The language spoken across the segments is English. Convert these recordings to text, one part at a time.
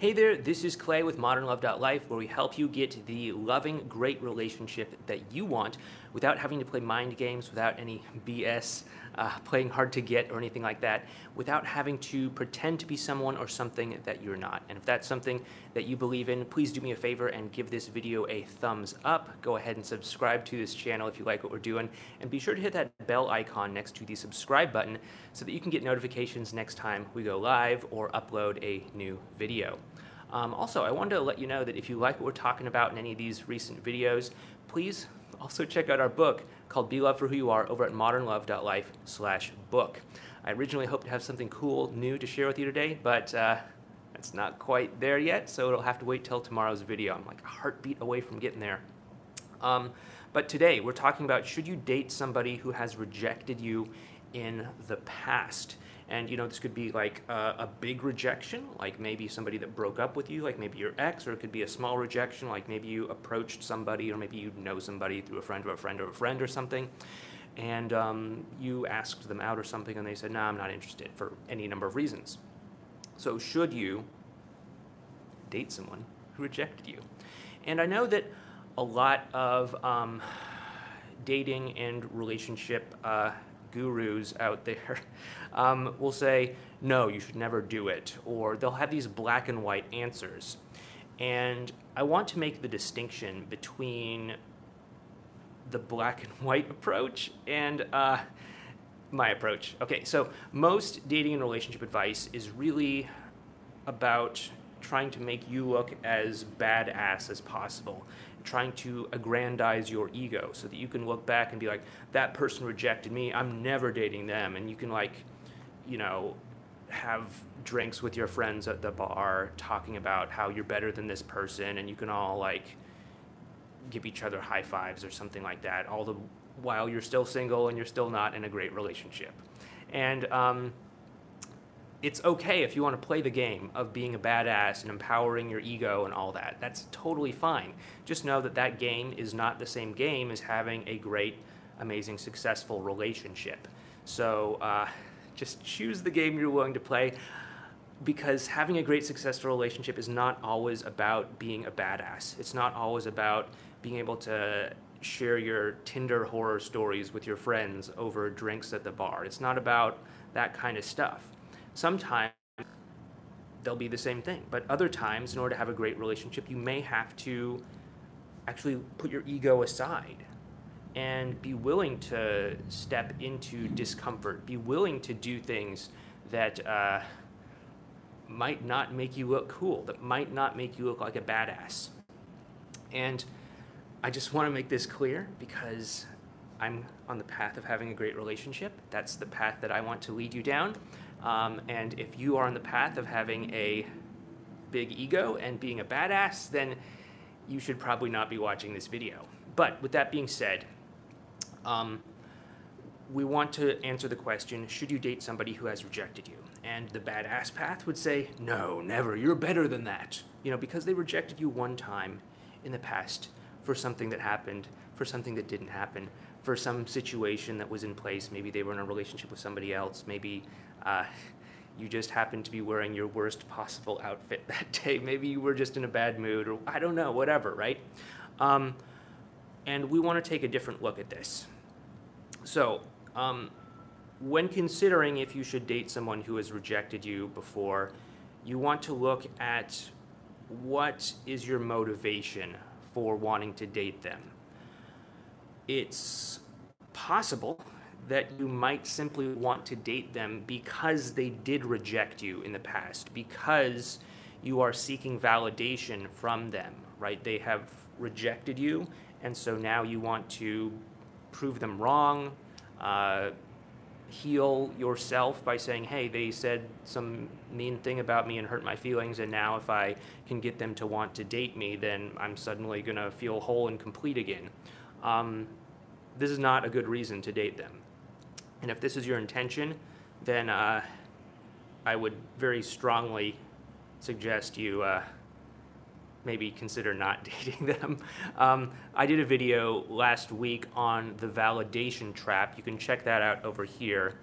Hey there, this is Clay with ModernLove.life, where we help you get the loving, great relationship that you want without having to play mind games, without any BS, uh, playing hard to get or anything like that, without having to pretend to be someone or something that you're not. And if that's something that you believe in, please do me a favor and give this video a thumbs up. Go ahead and subscribe to this channel if you like what we're doing, and be sure to hit that bell icon next to the subscribe button so that you can get notifications next time we go live or upload a new video. Um, also, I wanted to let you know that if you like what we're talking about in any of these recent videos, please also check out our book called Be Loved for Who You Are over at modernlove.life slash book. I originally hoped to have something cool, new to share with you today, but uh, it's not quite there yet, so it'll have to wait till tomorrow's video. I'm like a heartbeat away from getting there. Um, but today, we're talking about should you date somebody who has rejected you in the past? And you know, this could be like a, a, big rejection, like maybe somebody that broke up with you, like maybe your ex, or it could be a small rejection, like maybe you approached somebody, or maybe you know somebody through a friend or a friend or a friend or something, and um, you asked them out or something, and they said, "No, nah, I'm not interested," for any number of reasons. So, should you date someone who rejected you? And I know that a lot of um, dating and relationship uh, gurus out there um, will say, no, you should never do it, or they'll have these black and white answers. And I want to make the distinction between the black and white approach and uh, my approach. Okay, so most dating and relationship advice is really about trying to make you look as badass as possible trying to aggrandize your ego so that you can look back and be like, that person rejected me, I'm never dating them. And you can, like, you know, have drinks with your friends at the bar talking about how you're better than this person, and you can all, like, give each other high fives or something like that, all the while you're still single and you're still not in a great relationship. And, um, it's okay if you want to play the game of being a badass and empowering your ego and all that. That's totally fine. Just know that that game is not the same game as having a great, amazing, successful relationship. So uh, just choose the game you're willing to play because having a great, successful relationship is not always about being a badass. It's not always about being able to share your Tinder horror stories with your friends over drinks at the bar. It's not about that kind of stuff sometimes they'll be the same thing. But other times, in order to have a great relationship, you may have to actually put your ego aside and be willing to step into discomfort, be willing to do things that uh, might not make you look cool, that might not make you look like a badass. And I just want to make this clear because I'm on the path of having a great relationship. That's the path that I want to lead you down. Um, and if you are on the path of having a big ego and being a badass, then you should probably not be watching this video. But with that being said, um, we want to answer the question should you date somebody who has rejected you? And the badass path would say, no, never, you're better than that. You know, because they rejected you one time in the past for something that happened, for something that didn't happen, for some situation that was in place. Maybe they were in a relationship with somebody else. Maybe uh, you just happened to be wearing your worst possible outfit that day. Maybe you were just in a bad mood, or I don't know, whatever, right? Um, and we want to take a different look at this. So, um, when considering if you should date someone who has rejected you before, you want to look at what is your motivation for wanting to date them. It's possible that you might simply want to date them because they did reject you in the past, because you are seeking validation from them, right? They have rejected you, and so now you want to prove them wrong, uh, heal yourself by saying, hey, they said some mean thing about me and hurt my feelings, and now if I can get them to want to date me, then I'm suddenly to feel whole and complete again. Um, this is not a good reason to date them. And if this is your intention, then uh, I would very strongly suggest you uh, maybe consider not dating them. Um, I did a video last week on the validation trap. You can check that out over here.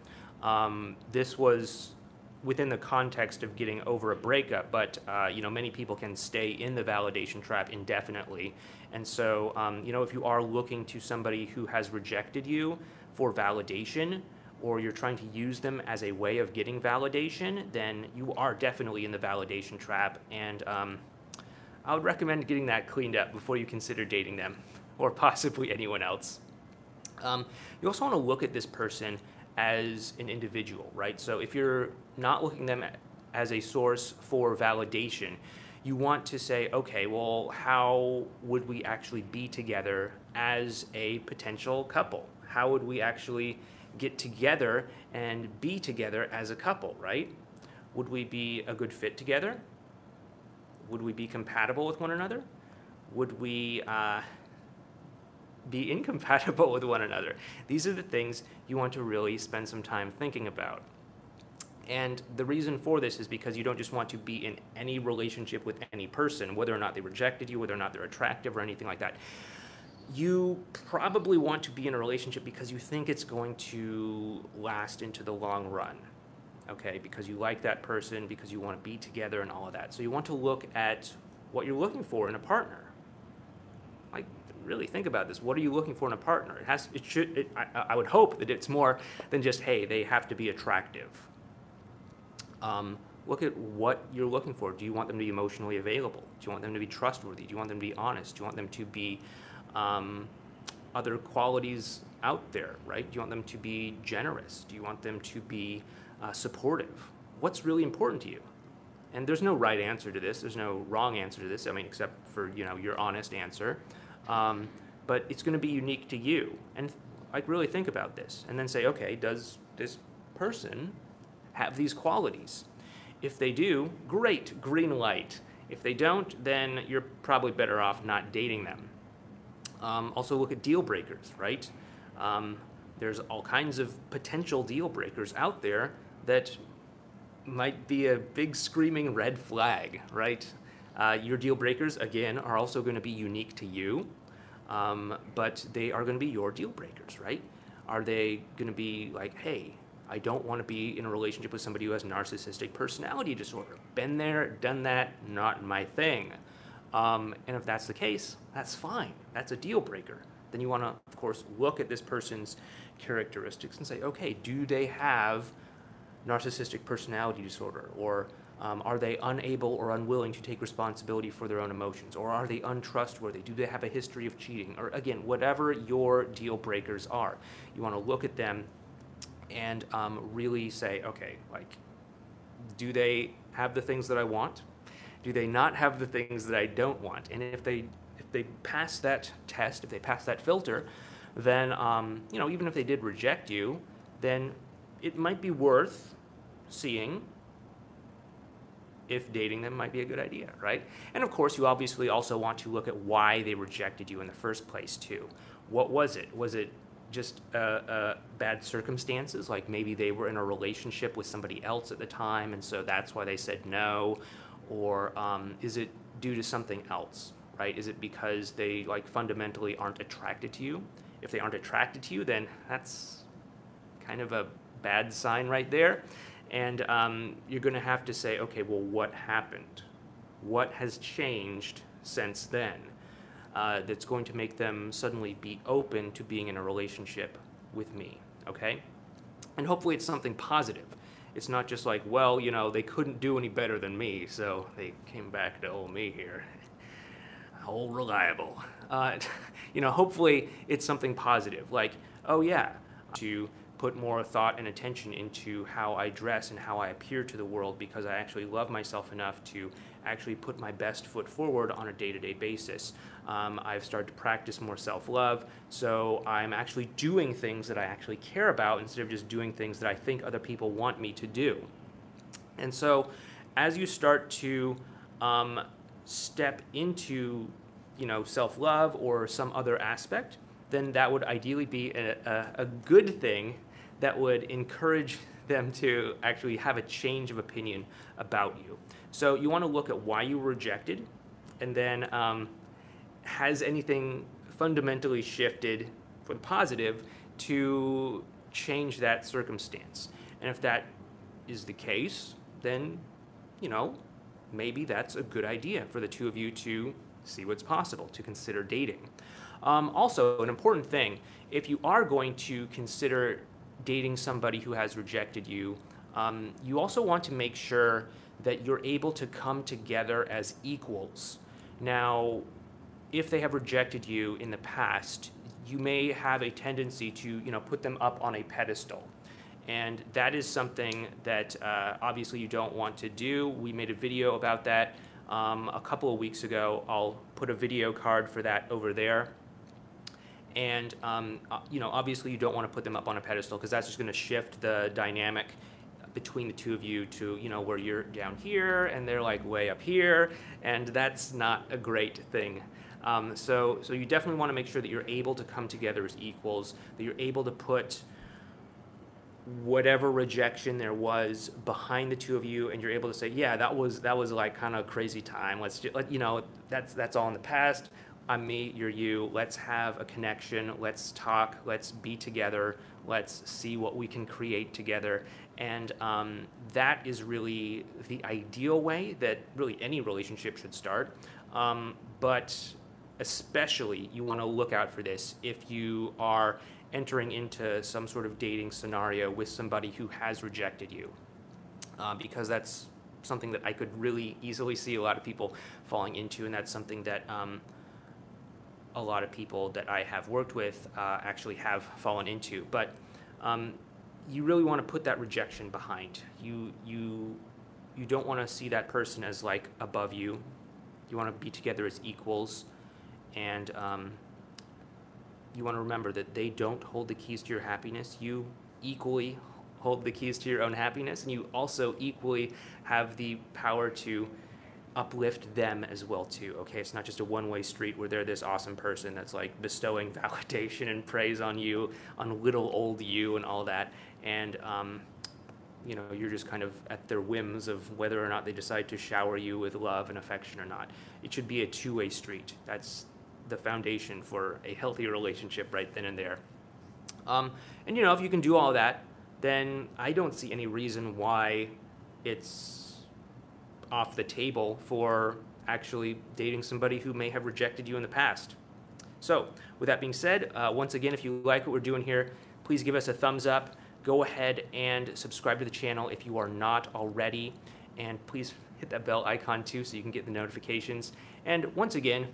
Um, this was within the context of getting over a breakup, but uh, you know many people can stay in the validation trap indefinitely. And so, um, you know, if you are looking to somebody who has rejected you for validation, or you're trying to use them as a way of getting validation, then you are definitely in the validation trap. And um, I would recommend getting that cleaned up before you consider dating them, or possibly anyone else. Um, you also want to look at this person as an individual, right? So if you're not looking them as a source for validation, you want to say, okay, well, how would we actually be together as a potential couple? How would we actually get together and be together as a couple, right? Would we be a good fit together? Would we be compatible with one another? Would we uh, be incompatible with one another? These are the things you want to really spend some time thinking about. And the reason for this is because you don't just want to be in any relationship with any person, whether or not they rejected you, whether or not they're attractive, or anything like that. You probably want to be in a relationship because you think it's going to last into the long run, okay? Because you like that person, because you want to be together, and all of that. So you want to look at what you're looking for in a partner. Like, really think about this. What are you looking for in a partner? It has, it should, it, I, I would hope that it's more than just, hey, they have to be attractive um, look at what you're looking for. Do you want them to be emotionally available? Do you want them to be trustworthy? Do you want them to be honest? Do you want them to be um, other qualities out there, right? Do you want them to be generous? Do you want them to be uh, supportive? What's really important to you? And there's no right answer to this. There's no wrong answer to this. I mean, except for you know your honest answer. Um, but it's going to be unique to you. And like really think about this, and then say, okay, does this person have these qualities. If they do, great, green light. If they don't, then you're probably better off not dating them. Um, also, look at deal breakers, right? Um, there's all kinds of potential deal breakers out there that might be a big screaming red flag, right? Uh, your deal breakers, again, are also going to be unique to you, um, but they are going to be your deal breakers, right? Are they going to be like, hey, I don't want to be in a relationship with somebody who has narcissistic personality disorder. Been there, done that, not my thing. Um, and if that's the case, that's fine. That's a deal breaker. Then you want to, of course, look at this person's characteristics and say, okay, do they have narcissistic personality disorder? Or um, are they unable or unwilling to take responsibility for their own emotions? Or are they untrustworthy? Do they have a history of cheating? Or again, whatever your deal breakers are, you want to look at them and um, really say, okay, like, do they have the things that I want? Do they not have the things that I don't want? And if they if they pass that test, if they pass that filter, then um, you know even if they did reject you, then it might be worth seeing if dating them might be a good idea, right? And of course, you obviously also want to look at why they rejected you in the first place too. What was it? Was it just uh, uh, bad circumstances, like maybe they were in a relationship with somebody else at the time, and so that's why they said no, or um, is it due to something else, right? Is it because they like fundamentally aren't attracted to you? If they aren't attracted to you, then that's kind of a bad sign right there, and um, you're going to have to say, okay, well, what happened? What has changed since then? uh, that's going to make them suddenly be open to being in a relationship with me, okay? And hopefully it's something positive. It's not just like, well, you know, they couldn't do any better than me, so they came back to old me here. old reliable. Uh, you know, hopefully it's something positive, like, oh yeah, to put more thought and attention into how I dress and how I appear to the world because I actually love myself enough to actually put my best foot forward on a day to day basis. Um, I've started to practice more self love, so I'm actually doing things that I actually care about instead of just doing things that I think other people want me to do. And so, as you start to um, step into you know self love or some other aspect, then that would ideally be a, a, a good thing that would encourage them to actually have a change of opinion about you. So you want to look at why you were rejected, and then um, has anything fundamentally shifted for the positive to change that circumstance? And if that is the case, then, you know, maybe that's a good idea for the two of you to see what's possible, to consider dating. Um, also, an important thing if you are going to consider dating somebody who has rejected you, um, you also want to make sure that you're able to come together as equals. Now, if they have rejected you in the past, you may have a tendency to, you know, put them up on a pedestal. And that is something that uh, obviously you don't want to do. We made a video about that um, a couple of weeks ago. I'll put a video card for that over there. And, um, uh, you know, obviously you don't want to put them up on a pedestal because that's just going to shift the dynamic between the two of you to, you know, where you're down here and they're like way up here. And that's not a great thing. Um, so, so you definitely want to make sure that you're able to come together as equals, that you're able to put whatever rejection there was behind the two of you and you're able to say yeah that was that was like kind of crazy time. Let's just let you know that's that's all in the past. I'm me you're you. Let's have a connection. Let's talk. Let's be together let's see what we can create together and um, that is really the ideal way that really any relationship should start um, but especially you want to look out for this if you are entering into some sort of dating scenario with somebody who has rejected you. Uh, because that's something that I could really easily see a lot of people falling into, and that's something that um, a lot of people that I have worked with uh, actually have fallen into. But um, you really want to put that rejection behind. You you you don't want to see that person as like above you. You want to be together as equals, and um, you want to remember that they don't hold the keys to your happiness. You equally hold the keys to your own happiness, and you also equally have the power to uplift them as well too okay? It's not just a one-way street where they're this awesome person that's like bestowing validation and praise on you on little old you and all that. And um, you know you're just kind of at their whims of whether or not they decide to shower you with love and affection or not. It should be a two-way street. That's the foundation for a healthy relationship right then and there. Um, and you know, if you can do all that, then I don't see any reason why it's off the table for actually dating somebody who may have rejected you in the past. So, with that being said, uh, once again, if you like what we're doing here, please give us a thumbs up. Go ahead and subscribe to the channel if you are not already. And please hit that bell icon too so you can get the notifications. And once again,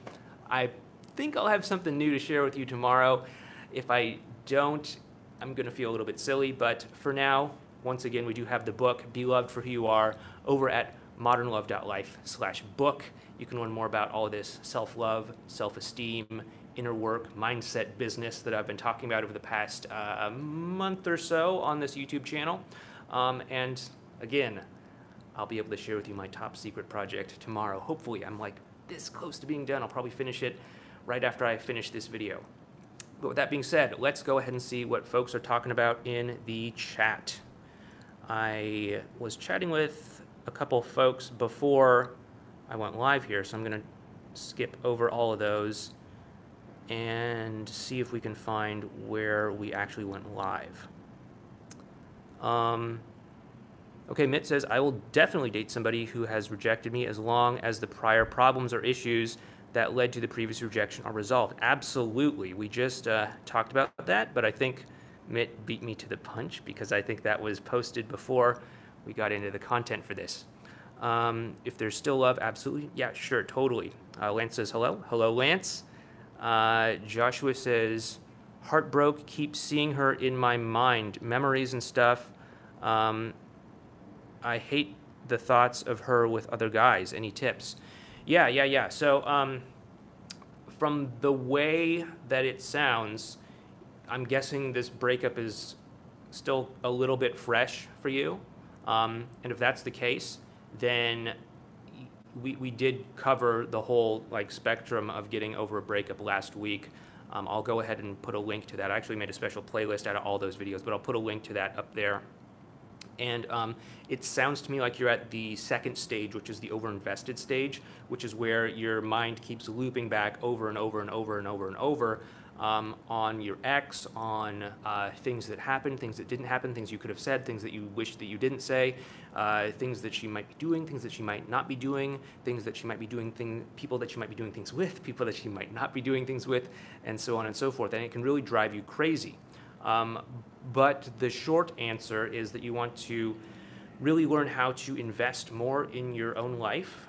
I think I'll have something new to share with you tomorrow. If I don't, I'm going to feel a little bit silly, but for now, once again, we do have the book, Be Loved for Who You Are, over at modernlove.life slash book. You can learn more about all this self-love, self-esteem, inner work, mindset, business that I've been talking about over the past uh, month or so on this YouTube channel. Um, and again, I'll be able to share with you my top secret project tomorrow. Hopefully, I'm like this close to being done. I'll probably finish it right after I finish this video. But with that being said, let's go ahead and see what folks are talking about in the chat. I was chatting with a couple folks before I went live here, so I'm going to skip over all of those and see if we can find where we actually went live. Um, okay, Mitt says, I will definitely date somebody who has rejected me as long as the prior problems or issues that led to the previous rejection are resolved. Absolutely. We just uh, talked about that, but I think Mitt beat me to the punch because I think that was posted before we got into the content for this. Um, if there's still love, absolutely. Yeah, sure, totally. Uh, Lance says hello. Hello, Lance. Uh, Joshua says, heartbroke, keep seeing her in my mind, memories and stuff. Um, I hate the thoughts of her with other guys. Any tips? Yeah, yeah, yeah. So um, from the way that it sounds, I'm guessing this breakup is still a little bit fresh for you. Um, and if that's the case, then we, we did cover the whole like spectrum of getting over a breakup last week. Um, I'll go ahead and put a link to that. I actually made a special playlist out of all those videos, but I'll put a link to that up there and um, it sounds to me like you're at the second stage, which is the overinvested stage, which is where your mind keeps looping back over and over and over and over and over. Um, on your ex, on uh, things that happened, things that didn't happen, things you could have said, things that you wish that you didn't say, uh, things that she might be doing, things that she might not be doing, things that she might be doing, thing, people that she might be doing things with, people that she might not be doing things with, and so on and so forth. And it can really drive you crazy. Um, but the short answer is that you want to really learn how to invest more in your own life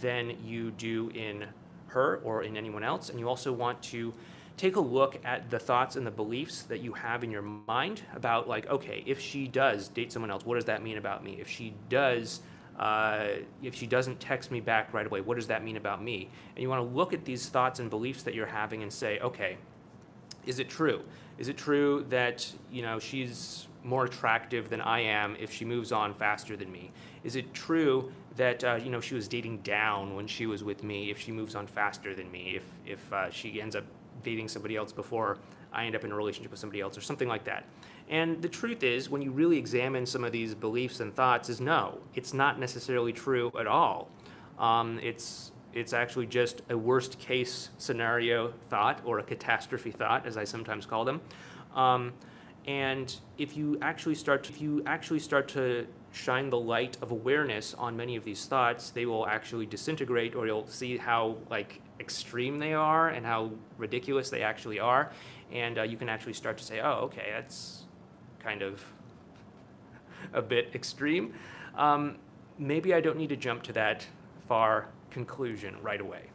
than you do in her or in anyone else. And you also want to take a look at the thoughts and the beliefs that you have in your mind about like okay if she does date someone else what does that mean about me? If she does uh, if she doesn't text me back right away what does that mean about me? And you want to look at these thoughts and beliefs that you're having and say okay is it true? Is it true that you know she's more attractive than i am if she moves on faster than me? Is it true that uh, you know she was dating down when she was with me if she moves on faster than me if if uh, she ends up dating somebody else before I end up in a relationship with somebody else or something like that. And the truth is, when you really examine some of these beliefs and thoughts, is no, it's not necessarily true at all. Um, it's it's actually just a worst case scenario thought or a catastrophe thought, as I sometimes call them. Um, and if you actually start to, if you actually start to shine the light of awareness on many of these thoughts, they will actually disintegrate, or you'll see how like extreme they are and how ridiculous they actually are, and uh, you can actually start to say, oh, okay, that's kind of a bit extreme. Um, maybe I don't need to jump to that far conclusion right away,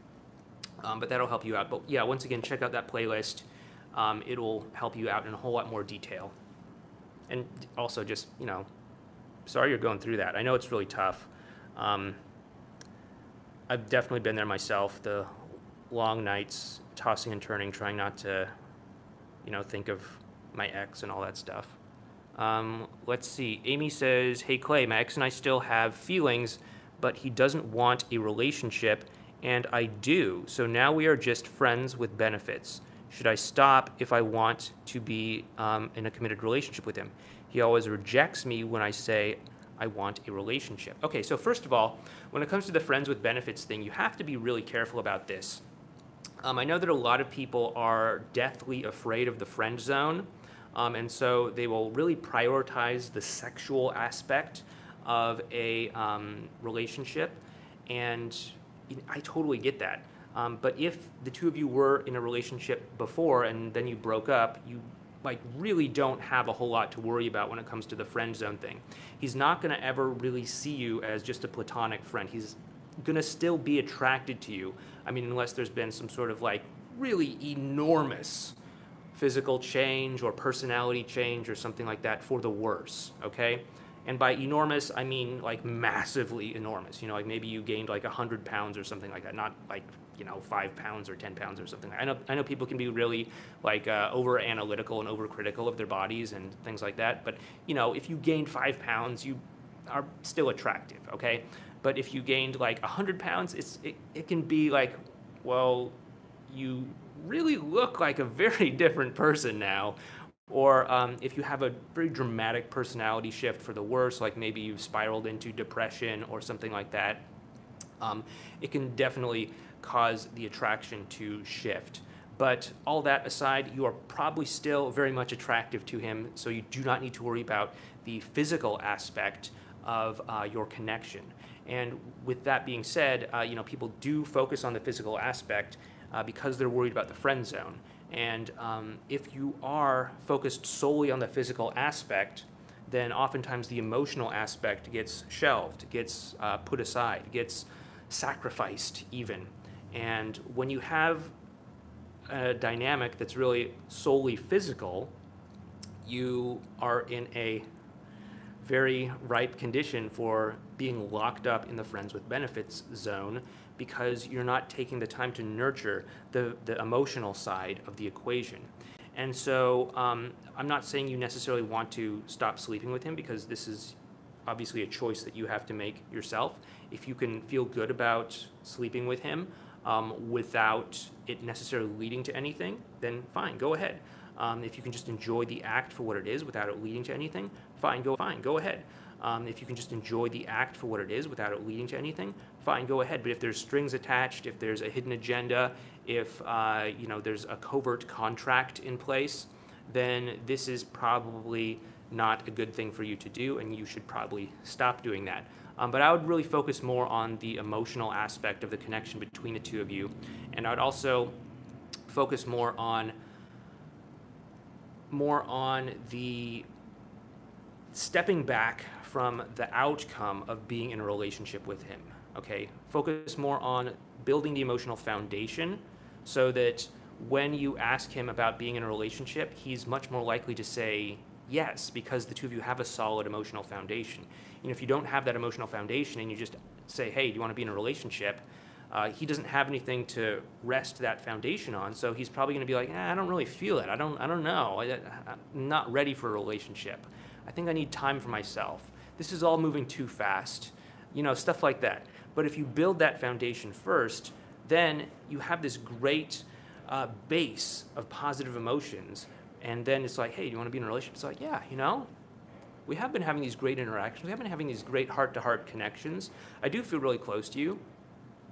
um, but that'll help you out. But yeah, once again, check out that playlist. Um, it'll help you out in a whole lot more detail. And also, just you know, sorry you're going through that. I know it's really tough. Um, I've definitely been there myself. The long nights, tossing and turning, trying not to, you know, think of my ex and all that stuff. Um, let's see. Amy says, Hey Clay, my ex and I still have feelings, but he doesn't want a relationship, and I do. So now we are just friends with benefits. Should I stop if I want to be um, in a committed relationship with him? He always rejects me when I say I want a relationship. Okay, so first of all, when it comes to the friends with benefits thing, you have to be really careful about this. Um, I know that a lot of people are deathly afraid of the friend zone, um, and so they will really prioritize the sexual aspect of a um, relationship, and I totally get that. Um, but if the two of you were in a relationship before and then you broke up, you like really don't have a whole lot to worry about when it comes to the friend zone thing. He's not going to ever really see you as just a platonic friend. He's going to still be attracted to you. I mean, unless there's been some sort of like really enormous physical change or personality change or something like that for the worse, okay? And by enormous, I mean like massively enormous. You know, like maybe you gained like 100 pounds or something like that, not like you know five pounds or ten pounds or something. I know I know people can be really like uh, over analytical and over critical of their bodies and things like that. But you know if you gained five pounds, you are still attractive. Okay, but if you gained like hundred pounds, it's it, it can be like well you really look like a very different person now. Or um, if you have a very dramatic personality shift for the worse, like maybe you've spiraled into depression or something like that, um, it can definitely cause the attraction to shift. But all that aside, you are probably still very much attractive to him, so you do not need to worry about the physical aspect of uh, your connection. And with that being said, uh, you know people do focus on the physical aspect uh, because they're worried about the friend zone. And um, if you are focused solely on the physical aspect, then oftentimes the emotional aspect gets shelved, gets uh, put aside, gets sacrificed even. And when you have a dynamic that's really solely physical, you are in a very ripe condition for being locked up in the friends with benefits zone because you're not taking the time to nurture the, the emotional side of the equation. And so um, I'm not saying you necessarily want to stop sleeping with him because this is obviously a choice that you have to make yourself. If you can feel good about sleeping with him, um, without it necessarily leading to anything, then fine, go ahead. Um, if you can just enjoy the act for what it is without it leading to anything, fine, go fine, go ahead. Um, if you can just enjoy the act for what it is without it leading to anything, fine, go ahead. But if there's strings attached, if there's a hidden agenda, if uh, you know there's a covert contract in place, then this is probably not a good thing for you to do, and you should probably stop doing that. Um, but I would really focus more on the emotional aspect of the connection between the two of you, and I would also focus more on more on the stepping back from the outcome of being in a relationship with him. Okay, focus more on building the emotional foundation so that when you ask him about being in a relationship, he's much more likely to say yes because the two of you have a solid emotional foundation. Know, if you don't have that emotional foundation and you just say, "Hey, do you want to be in a relationship?" Uh, he doesn't have anything to rest that foundation on, so he's probably going to be like, eh, "I don't really feel it. I don't. I don't know. I, I'm not ready for a relationship. I think I need time for myself. This is all moving too fast." You know, stuff like that. But if you build that foundation first, then you have this great uh, base of positive emotions. And then it's like, hey, do you want to be in a relationship? It's like, yeah, you know, we have been having these great interactions. We have been having these great heart to heart connections. I do feel really close to you.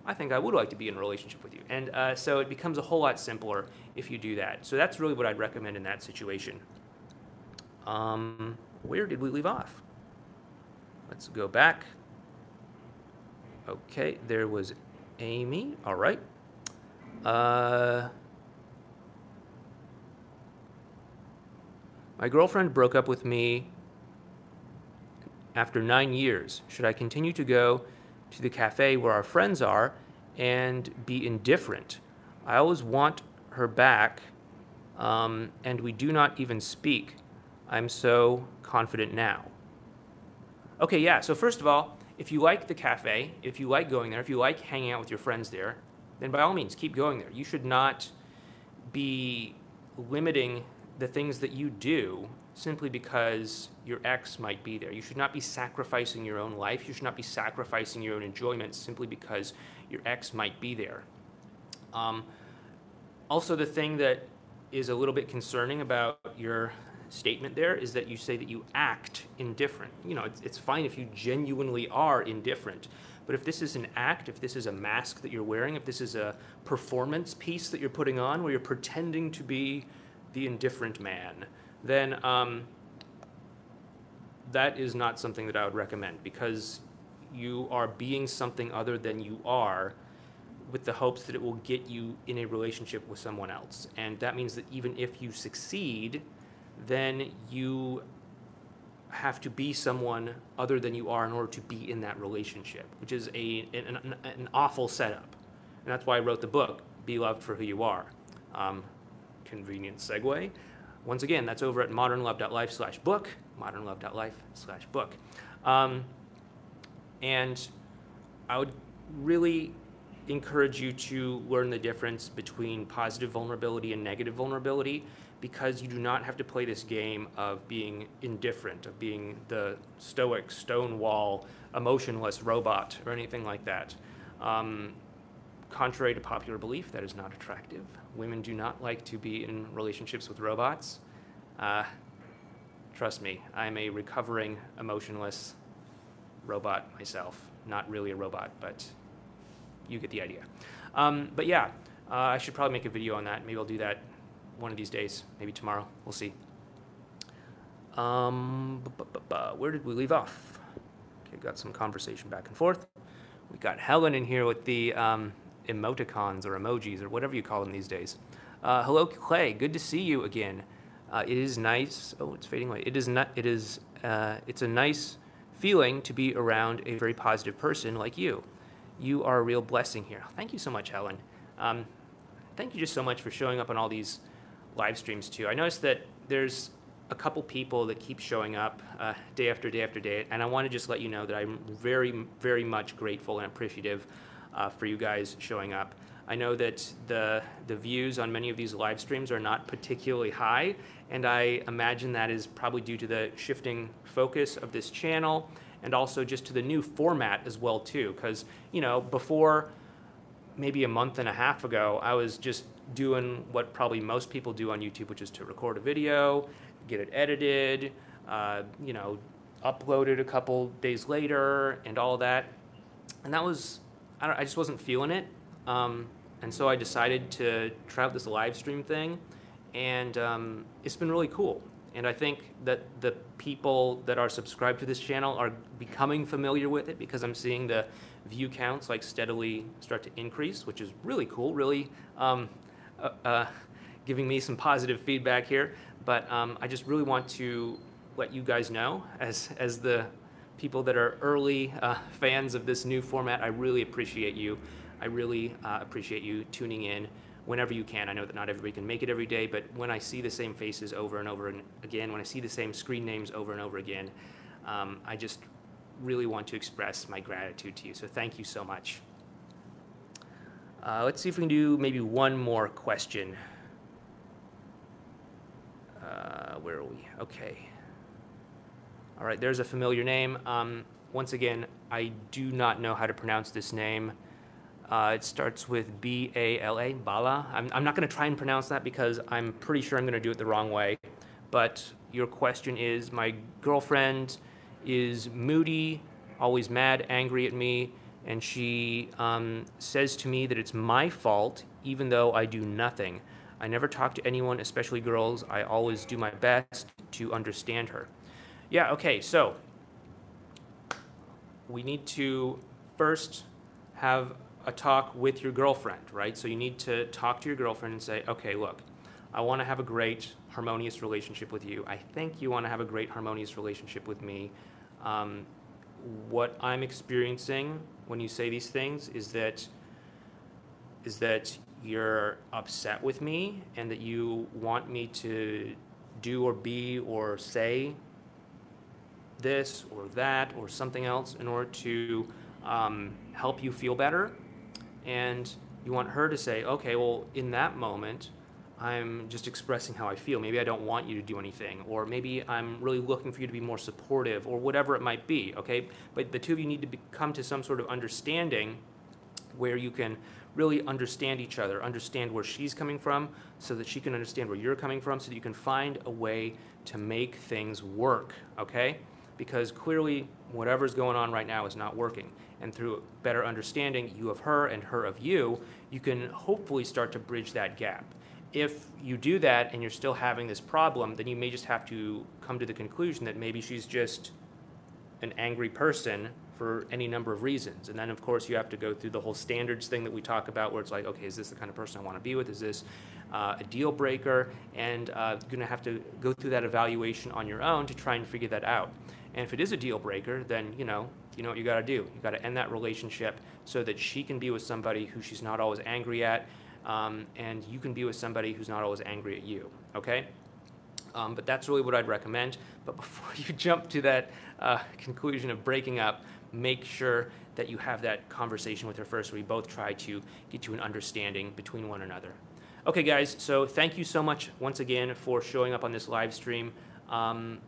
I think I would like to be in a relationship with you. And uh, so it becomes a whole lot simpler if you do that. So that's really what I'd recommend in that situation. Um, where did we leave off? Let's go back. Okay, there was Amy. All right. Uh, my girlfriend broke up with me after nine years. Should I continue to go to the cafe where our friends are and be indifferent? I always want her back, um, and we do not even speak. I'm so confident now. Okay, yeah, so first of all, if you like the cafe, if you like going there, if you like hanging out with your friends there, then by all means keep going there. You should not be limiting the things that you do simply because your ex might be there. You should not be sacrificing your own life. You should not be sacrificing your own enjoyment simply because your ex might be there. Um, also, the thing that is a little bit concerning about your statement there is that you say that you act indifferent. You know, it's, it's fine if you genuinely are indifferent. But if this is an act, if this is a mask that you're wearing, if this is a performance piece that you're putting on where you're pretending to be the indifferent man, then um, that is not something that I would recommend because you are being something other than you are with the hopes that it will get you in a relationship with someone else. And that means that even if you succeed, then you have to be someone other than you are in order to be in that relationship, which is a, an, an, an awful setup. And that's why I wrote the book, Be Loved for Who You Are. Um, convenient segue. Once again, that's over at modernlove.life slash book, modernlove.life slash book. Um, and I would really encourage you to learn the difference between positive vulnerability and negative vulnerability because you do not have to play this game of being indifferent, of being the stoic, stonewall, emotionless robot, or anything like that. Um, contrary to popular belief, that is not attractive. Women do not like to be in relationships with robots. Uh, trust me, I'm a recovering, emotionless robot myself. Not really a robot, but you get the idea. Um, but yeah, uh, I should probably make a video on that. Maybe I'll do that one of these days, maybe tomorrow. We'll see. Um, where did we leave off? Okay, got some conversation back and forth. We got Helen in here with the um, emoticons or emojis or whatever you call them these days. Uh, hello, Clay. Good to see you again. Uh, it is nice. Oh, it's fading away. It is not. It is. Uh, it's a nice feeling to be around a very positive person like you. You are a real blessing here. Thank you so much, Helen. Um, thank you just so much for showing up on all these live streams too. I noticed that there's a couple people that keep showing up uh, day after day after day, and I want to just let you know that I'm very, very much grateful and appreciative uh, for you guys showing up. I know that the the views on many of these live streams are not particularly high, and I imagine that is probably due to the shifting focus of this channel, and also just to the new format as well too. Because you know before maybe a month and a half ago, I was just doing what probably most people do on YouTube, which is to record a video, get it edited, uh, you know, uploaded a couple days later and all that. And that was, I, I just wasn't feeling it. Um, and so I decided to try out this live stream thing. And um, it's been really cool. And I think that the people that are subscribed to this channel are becoming familiar with it because I'm seeing the view counts like steadily start to increase, which is really cool, really um, uh, uh, giving me some positive feedback here. But um, I just really want to let you guys know, as, as the people that are early uh, fans of this new format, I really appreciate you. I really uh, appreciate you tuning in whenever you can. I know that not everybody can make it every day, but when I see the same faces over and over and again, when I see the same screen names over and over again, um, I just really want to express my gratitude to you. So thank you so much. Uh, let's see if we can do maybe one more question. Uh, where are we? Okay. All right, there's a familiar name. Um, once again, I do not know how to pronounce this name. Uh, it starts with B A L A, Bala. I'm, I'm not going to try and pronounce that because I'm pretty sure I'm going to do it the wrong way. But your question is my girlfriend is moody, always mad, angry at me, and she um, says to me that it's my fault even though I do nothing. I never talk to anyone, especially girls. I always do my best to understand her. Yeah, okay, so we need to first have a talk with your girlfriend, right? So you need to talk to your girlfriend and say, okay, look, I want to have a great, harmonious relationship with you. I think you want to have a great, harmonious relationship with me. Um, what I'm experiencing when you say these things is that is that you're upset with me and that you want me to do or be or say this or that or something else in order to um, help you feel better and you want her to say, okay, well, in that moment, I'm just expressing how I feel. Maybe I don't want you to do anything, or maybe I'm really looking for you to be more supportive, or whatever it might be, okay? But the two of you need to be, come to some sort of understanding where you can really understand each other, understand where she's coming from, so that she can understand where you're coming from, so that you can find a way to make things work, okay? Because clearly, whatever's going on right now is not working and through better understanding you of her and her of you, you can hopefully start to bridge that gap. If you do that and you're still having this problem, then you may just have to come to the conclusion that maybe she's just an angry person for any number of reasons. And then, of course, you have to go through the whole standards thing that we talk about, where it's like, okay, is this the kind of person I want to be with? Is this uh, a deal breaker? And uh, you're going to have to go through that evaluation on your own to try and figure that out. And if it is a deal breaker, then you know you know what you got to do. You got to end that relationship so that she can be with somebody who she's not always angry at, um, and you can be with somebody who's not always angry at you. Okay. Um, but that's really what I'd recommend. But before you jump to that uh, conclusion of breaking up, make sure that you have that conversation with her first where you both try to get to an understanding between one another. Okay, guys, so thank you so much once again for showing up on this live stream. Um,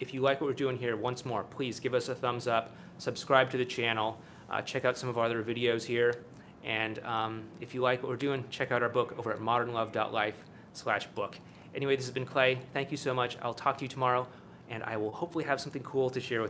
if you like what we're doing here, once more, please give us a thumbs up subscribe to the channel, uh, check out some of our other videos here, and um, if you like what we're doing, check out our book over at modernlove.life slash book. Anyway, this has been Clay. Thank you so much. I'll talk to you tomorrow, and I will hopefully have something cool to share with